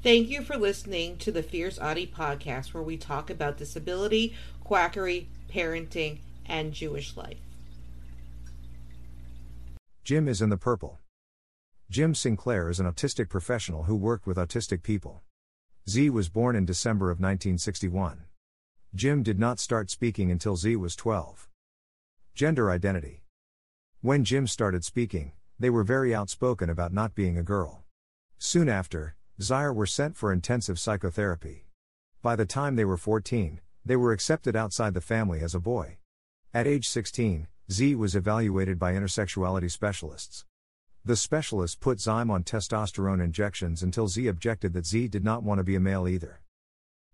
Thank you for listening to the Fierce Autie podcast, where we talk about disability, quackery, parenting, and Jewish life. Jim is in the purple. Jim Sinclair is an autistic professional who worked with autistic people. Z was born in December of 1961. Jim did not start speaking until Z was 12. Gender identity. When Jim started speaking, they were very outspoken about not being a girl. Soon after, Zaire were sent for intensive psychotherapy. By the time they were 14, they were accepted outside the family as a boy. At age 16, Z was evaluated by intersexuality specialists. The specialists put Zyme on testosterone injections until Z objected that Z did not want to be a male either.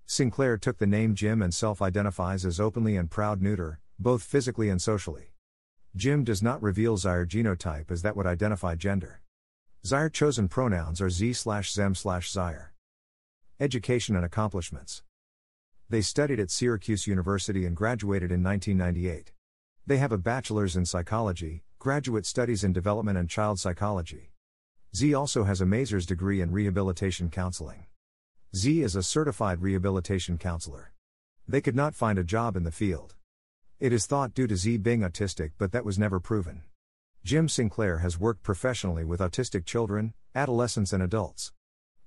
Sinclair took the name Jim and self identifies as openly and proud neuter, both physically and socially. Jim does not reveal Zaire genotype as that would identify gender. Zaire chosen pronouns are Z slash Zem slash Zaire. Education and accomplishments. They studied at Syracuse University and graduated in 1998. They have a bachelor's in psychology, graduate studies in development and child psychology. Z also has a master's degree in rehabilitation counseling. Z is a certified rehabilitation counselor. They could not find a job in the field. It is thought due to Z being autistic, but that was never proven. Jim Sinclair has worked professionally with autistic children, adolescents, and adults.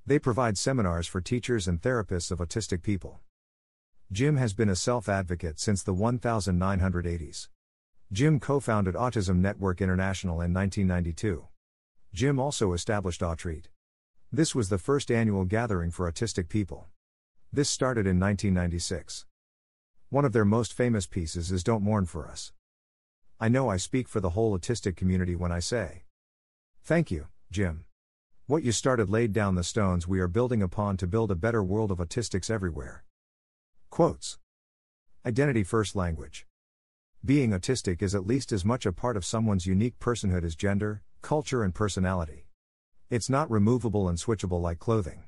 They provide seminars for teachers and therapists of autistic people. Jim has been a self advocate since the 1980s. Jim co founded Autism Network International in 1992. Jim also established Autreat. This was the first annual gathering for autistic people. This started in 1996. One of their most famous pieces is Don't Mourn for Us. I know I speak for the whole autistic community when I say, Thank you, Jim. What you started laid down the stones we are building upon to build a better world of autistics everywhere. Quotes Identity First Language. Being autistic is at least as much a part of someone's unique personhood as gender, culture, and personality. It's not removable and switchable like clothing.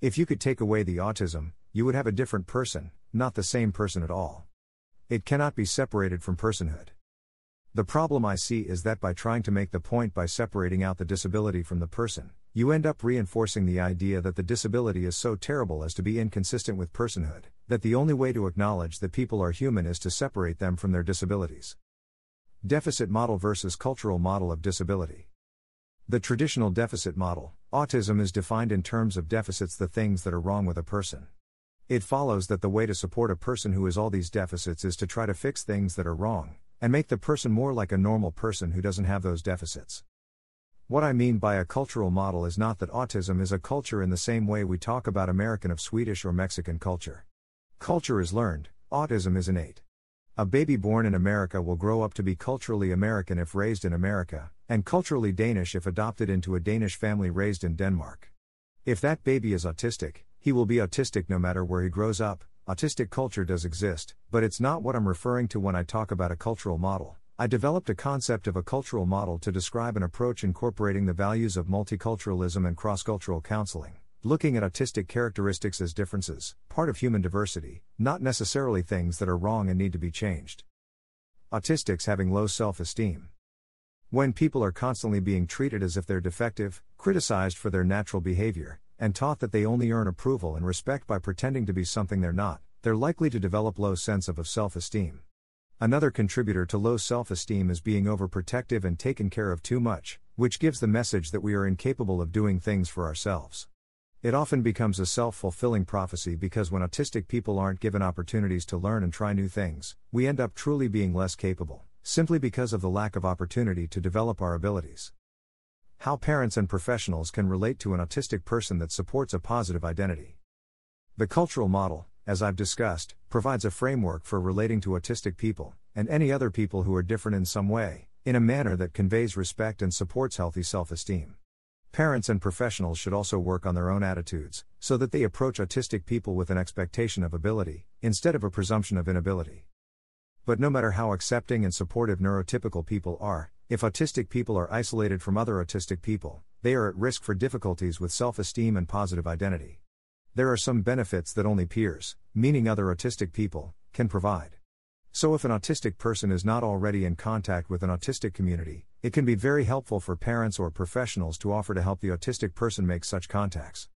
If you could take away the autism, you would have a different person, not the same person at all. It cannot be separated from personhood. The problem I see is that by trying to make the point by separating out the disability from the person, you end up reinforcing the idea that the disability is so terrible as to be inconsistent with personhood, that the only way to acknowledge that people are human is to separate them from their disabilities. Deficit model versus cultural model of disability. The traditional deficit model, autism is defined in terms of deficits the things that are wrong with a person. It follows that the way to support a person who has all these deficits is to try to fix things that are wrong, and make the person more like a normal person who doesn't have those deficits. What I mean by a cultural model is not that autism is a culture in the same way we talk about American of Swedish or Mexican culture. Culture is learned, autism is innate. A baby born in America will grow up to be culturally American if raised in America, and culturally Danish if adopted into a Danish family raised in Denmark. If that baby is autistic, he will be autistic no matter where he grows up, autistic culture does exist, but it's not what I'm referring to when I talk about a cultural model. I developed a concept of a cultural model to describe an approach incorporating the values of multiculturalism and cross cultural counseling, looking at autistic characteristics as differences, part of human diversity, not necessarily things that are wrong and need to be changed. Autistics having low self esteem. When people are constantly being treated as if they're defective, criticized for their natural behavior, and taught that they only earn approval and respect by pretending to be something they're not, they're likely to develop low sense of, of self-esteem. Another contributor to low self-esteem is being overprotective and taken care of too much, which gives the message that we are incapable of doing things for ourselves. It often becomes a self-fulfilling prophecy because when autistic people aren't given opportunities to learn and try new things, we end up truly being less capable, simply because of the lack of opportunity to develop our abilities. How parents and professionals can relate to an autistic person that supports a positive identity. The cultural model, as I've discussed, provides a framework for relating to autistic people, and any other people who are different in some way, in a manner that conveys respect and supports healthy self esteem. Parents and professionals should also work on their own attitudes, so that they approach autistic people with an expectation of ability, instead of a presumption of inability. But no matter how accepting and supportive neurotypical people are, if autistic people are isolated from other autistic people, they are at risk for difficulties with self esteem and positive identity. There are some benefits that only peers, meaning other autistic people, can provide. So, if an autistic person is not already in contact with an autistic community, it can be very helpful for parents or professionals to offer to help the autistic person make such contacts.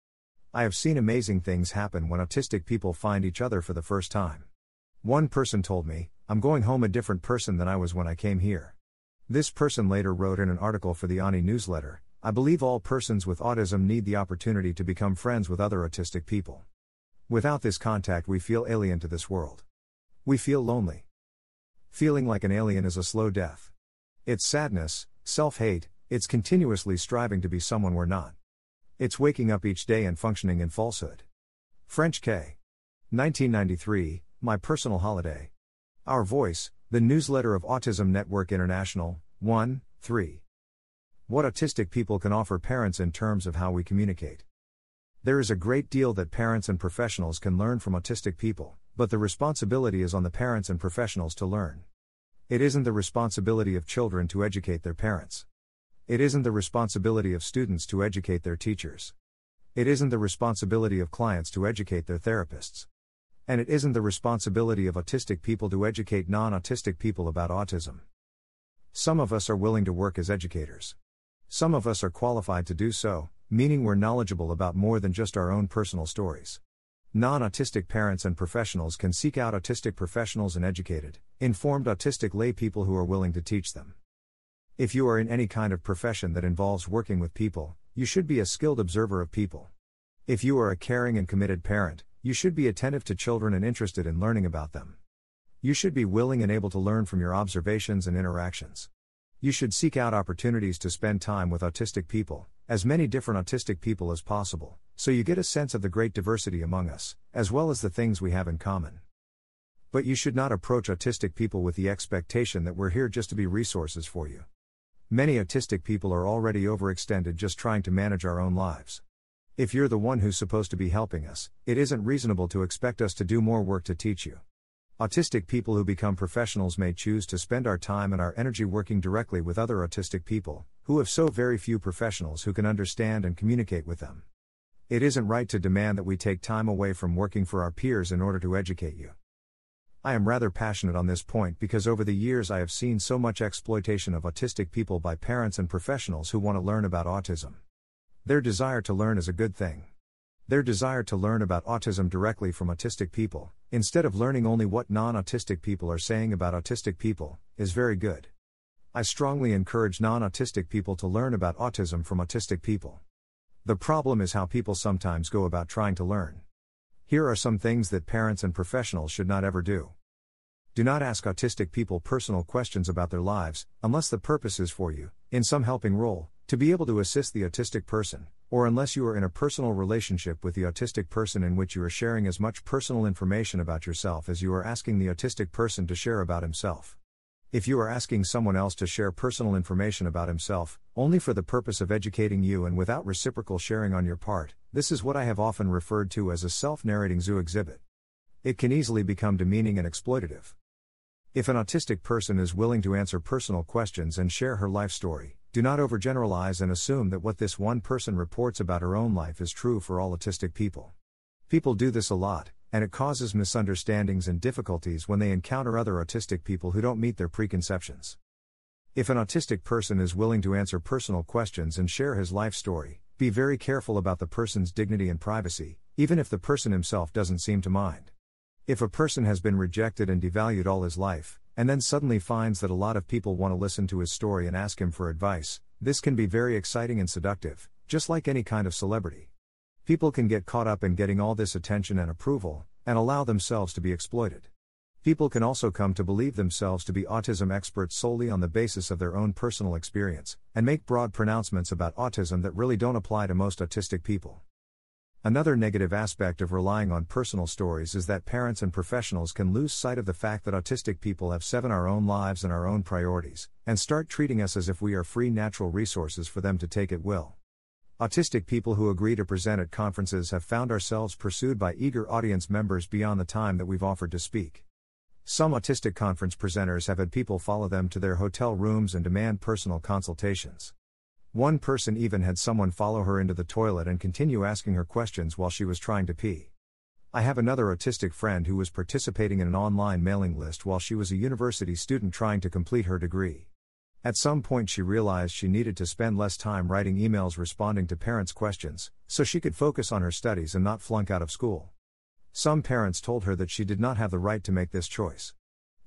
I have seen amazing things happen when autistic people find each other for the first time. One person told me, I'm going home a different person than I was when I came here. This person later wrote in an article for the Ani newsletter I believe all persons with autism need the opportunity to become friends with other autistic people. Without this contact, we feel alien to this world. We feel lonely. Feeling like an alien is a slow death. It's sadness, self hate, it's continuously striving to be someone we're not. It's waking up each day and functioning in falsehood. French K. 1993, My Personal Holiday. Our Voice, the newsletter of Autism Network International, 1, 3. What autistic people can offer parents in terms of how we communicate. There is a great deal that parents and professionals can learn from autistic people, but the responsibility is on the parents and professionals to learn. It isn't the responsibility of children to educate their parents. It isn't the responsibility of students to educate their teachers. It isn't the responsibility of clients to educate their therapists. And it isn't the responsibility of autistic people to educate non autistic people about autism. Some of us are willing to work as educators. Some of us are qualified to do so, meaning we're knowledgeable about more than just our own personal stories. Non autistic parents and professionals can seek out autistic professionals and educated, informed autistic lay people who are willing to teach them. If you are in any kind of profession that involves working with people, you should be a skilled observer of people. If you are a caring and committed parent, you should be attentive to children and interested in learning about them. You should be willing and able to learn from your observations and interactions. You should seek out opportunities to spend time with autistic people, as many different autistic people as possible, so you get a sense of the great diversity among us, as well as the things we have in common. But you should not approach autistic people with the expectation that we're here just to be resources for you. Many autistic people are already overextended just trying to manage our own lives. If you're the one who's supposed to be helping us, it isn't reasonable to expect us to do more work to teach you. Autistic people who become professionals may choose to spend our time and our energy working directly with other autistic people, who have so very few professionals who can understand and communicate with them. It isn't right to demand that we take time away from working for our peers in order to educate you. I am rather passionate on this point because over the years I have seen so much exploitation of autistic people by parents and professionals who want to learn about autism. Their desire to learn is a good thing. Their desire to learn about autism directly from autistic people, instead of learning only what non autistic people are saying about autistic people, is very good. I strongly encourage non autistic people to learn about autism from autistic people. The problem is how people sometimes go about trying to learn. Here are some things that parents and professionals should not ever do. Do not ask autistic people personal questions about their lives, unless the purpose is for you, in some helping role, to be able to assist the autistic person, or unless you are in a personal relationship with the autistic person in which you are sharing as much personal information about yourself as you are asking the autistic person to share about himself. If you are asking someone else to share personal information about himself, only for the purpose of educating you and without reciprocal sharing on your part, this is what I have often referred to as a self narrating zoo exhibit. It can easily become demeaning and exploitative. If an autistic person is willing to answer personal questions and share her life story, do not overgeneralize and assume that what this one person reports about her own life is true for all autistic people. People do this a lot, and it causes misunderstandings and difficulties when they encounter other autistic people who don't meet their preconceptions. If an autistic person is willing to answer personal questions and share his life story, be very careful about the person's dignity and privacy, even if the person himself doesn't seem to mind. If a person has been rejected and devalued all his life, and then suddenly finds that a lot of people want to listen to his story and ask him for advice, this can be very exciting and seductive, just like any kind of celebrity. People can get caught up in getting all this attention and approval, and allow themselves to be exploited. People can also come to believe themselves to be autism experts solely on the basis of their own personal experience, and make broad pronouncements about autism that really don't apply to most autistic people. Another negative aspect of relying on personal stories is that parents and professionals can lose sight of the fact that autistic people have seven our own lives and our own priorities, and start treating us as if we are free natural resources for them to take at will. Autistic people who agree to present at conferences have found ourselves pursued by eager audience members beyond the time that we've offered to speak. Some autistic conference presenters have had people follow them to their hotel rooms and demand personal consultations. One person even had someone follow her into the toilet and continue asking her questions while she was trying to pee. I have another autistic friend who was participating in an online mailing list while she was a university student trying to complete her degree. At some point, she realized she needed to spend less time writing emails responding to parents' questions, so she could focus on her studies and not flunk out of school. Some parents told her that she did not have the right to make this choice.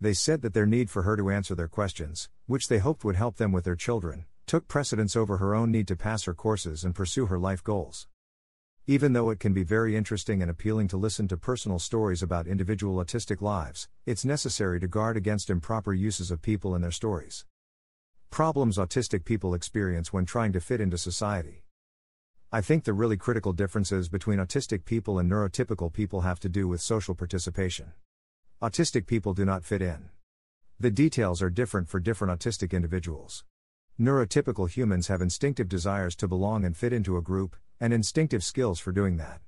They said that their need for her to answer their questions, which they hoped would help them with their children, took precedence over her own need to pass her courses and pursue her life goals. Even though it can be very interesting and appealing to listen to personal stories about individual autistic lives, it's necessary to guard against improper uses of people and their stories. Problems autistic people experience when trying to fit into society. I think the really critical differences between autistic people and neurotypical people have to do with social participation. Autistic people do not fit in. The details are different for different autistic individuals. Neurotypical humans have instinctive desires to belong and fit into a group, and instinctive skills for doing that.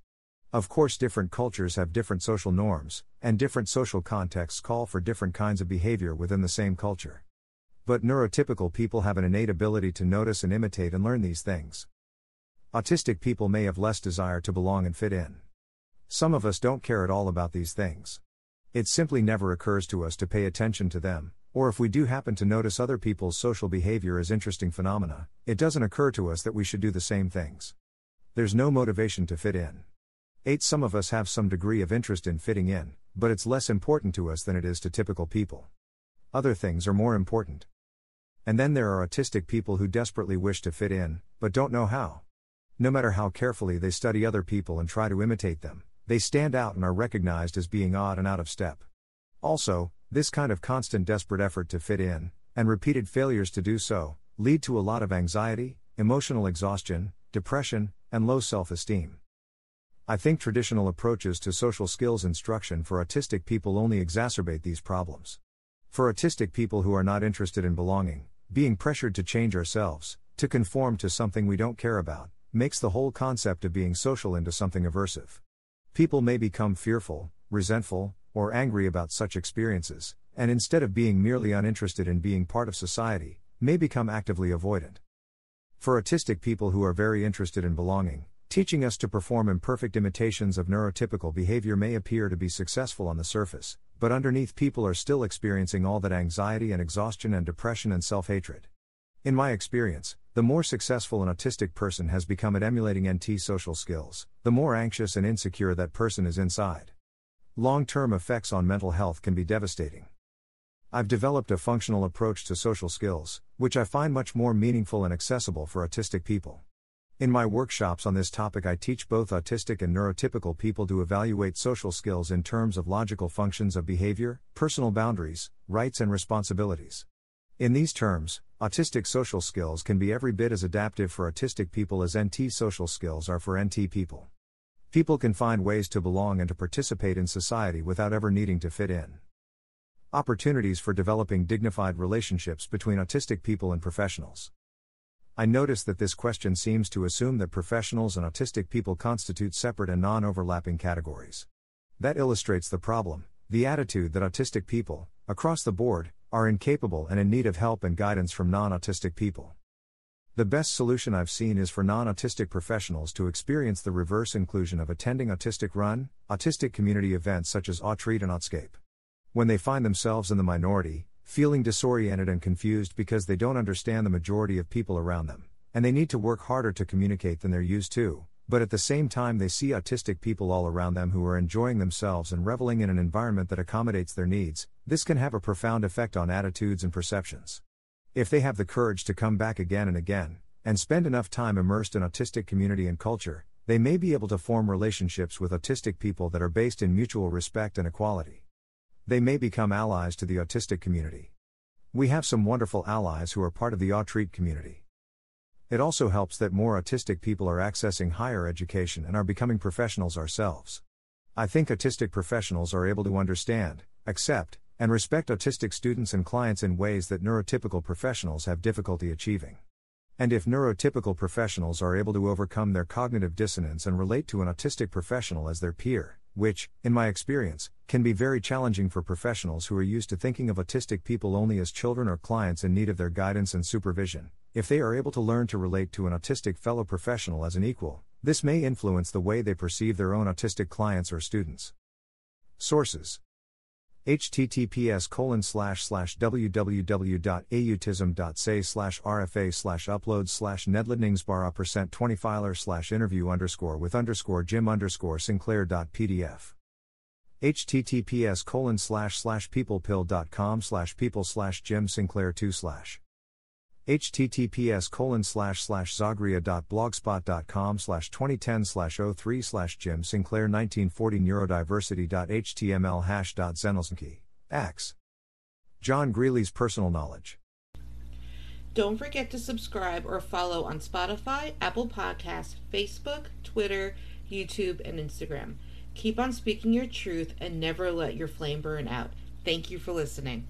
Of course, different cultures have different social norms, and different social contexts call for different kinds of behavior within the same culture. But neurotypical people have an innate ability to notice and imitate and learn these things. Autistic people may have less desire to belong and fit in. Some of us don't care at all about these things. It simply never occurs to us to pay attention to them, or if we do happen to notice other people's social behavior as interesting phenomena, it doesn't occur to us that we should do the same things. There's no motivation to fit in. 8. Some of us have some degree of interest in fitting in, but it's less important to us than it is to typical people. Other things are more important. And then there are autistic people who desperately wish to fit in, but don't know how. No matter how carefully they study other people and try to imitate them, they stand out and are recognized as being odd and out of step. Also, this kind of constant desperate effort to fit in, and repeated failures to do so, lead to a lot of anxiety, emotional exhaustion, depression, and low self esteem. I think traditional approaches to social skills instruction for autistic people only exacerbate these problems. For autistic people who are not interested in belonging, being pressured to change ourselves, to conform to something we don't care about, makes the whole concept of being social into something aversive. People may become fearful, resentful, or angry about such experiences, and instead of being merely uninterested in being part of society, may become actively avoidant. For autistic people who are very interested in belonging, teaching us to perform imperfect imitations of neurotypical behavior may appear to be successful on the surface, but underneath people are still experiencing all that anxiety and exhaustion and depression and self hatred. In my experience, the more successful an autistic person has become at emulating NT social skills, the more anxious and insecure that person is inside. Long term effects on mental health can be devastating. I've developed a functional approach to social skills, which I find much more meaningful and accessible for autistic people. In my workshops on this topic, I teach both autistic and neurotypical people to evaluate social skills in terms of logical functions of behavior, personal boundaries, rights, and responsibilities. In these terms, autistic social skills can be every bit as adaptive for autistic people as NT social skills are for NT people. People can find ways to belong and to participate in society without ever needing to fit in. Opportunities for developing dignified relationships between autistic people and professionals. I notice that this question seems to assume that professionals and autistic people constitute separate and non overlapping categories. That illustrates the problem the attitude that autistic people, across the board, are incapable and in need of help and guidance from non autistic people. The best solution I've seen is for non autistic professionals to experience the reverse inclusion of attending autistic run, autistic community events such as Autreat and Autscape. When they find themselves in the minority, feeling disoriented and confused because they don't understand the majority of people around them, and they need to work harder to communicate than they're used to, but at the same time they see autistic people all around them who are enjoying themselves and reveling in an environment that accommodates their needs, this can have a profound effect on attitudes and perceptions. If they have the courage to come back again and again, and spend enough time immersed in autistic community and culture, they may be able to form relationships with autistic people that are based in mutual respect and equality. They may become allies to the autistic community. We have some wonderful allies who are part of the Autreat community. It also helps that more autistic people are accessing higher education and are becoming professionals ourselves. I think autistic professionals are able to understand, accept, and respect autistic students and clients in ways that neurotypical professionals have difficulty achieving. And if neurotypical professionals are able to overcome their cognitive dissonance and relate to an autistic professional as their peer, which, in my experience, can be very challenging for professionals who are used to thinking of autistic people only as children or clients in need of their guidance and supervision, if they are able to learn to relate to an autistic fellow professional as an equal, this may influence the way they perceive their own autistic clients or students. Sources https colon slash slash www.autism.say slash rfa slash upload slash nedledningsbara percent 20 filer slash interview underscore with underscore jim underscore sinclair dot pdf https colon slash slash peoplepill.com slash people slash jim sinclair 2 slash https colon slash slash zagria.blogspot.com slash 2010 slash 03 slash Jim Sinclair 1940 neurodiversity.html hash dot X. John Greeley's personal knowledge. Don't forget to subscribe or follow on Spotify, Apple Podcasts, Facebook, Twitter, YouTube, and Instagram. Keep on speaking your truth and never let your flame burn out. Thank you for listening.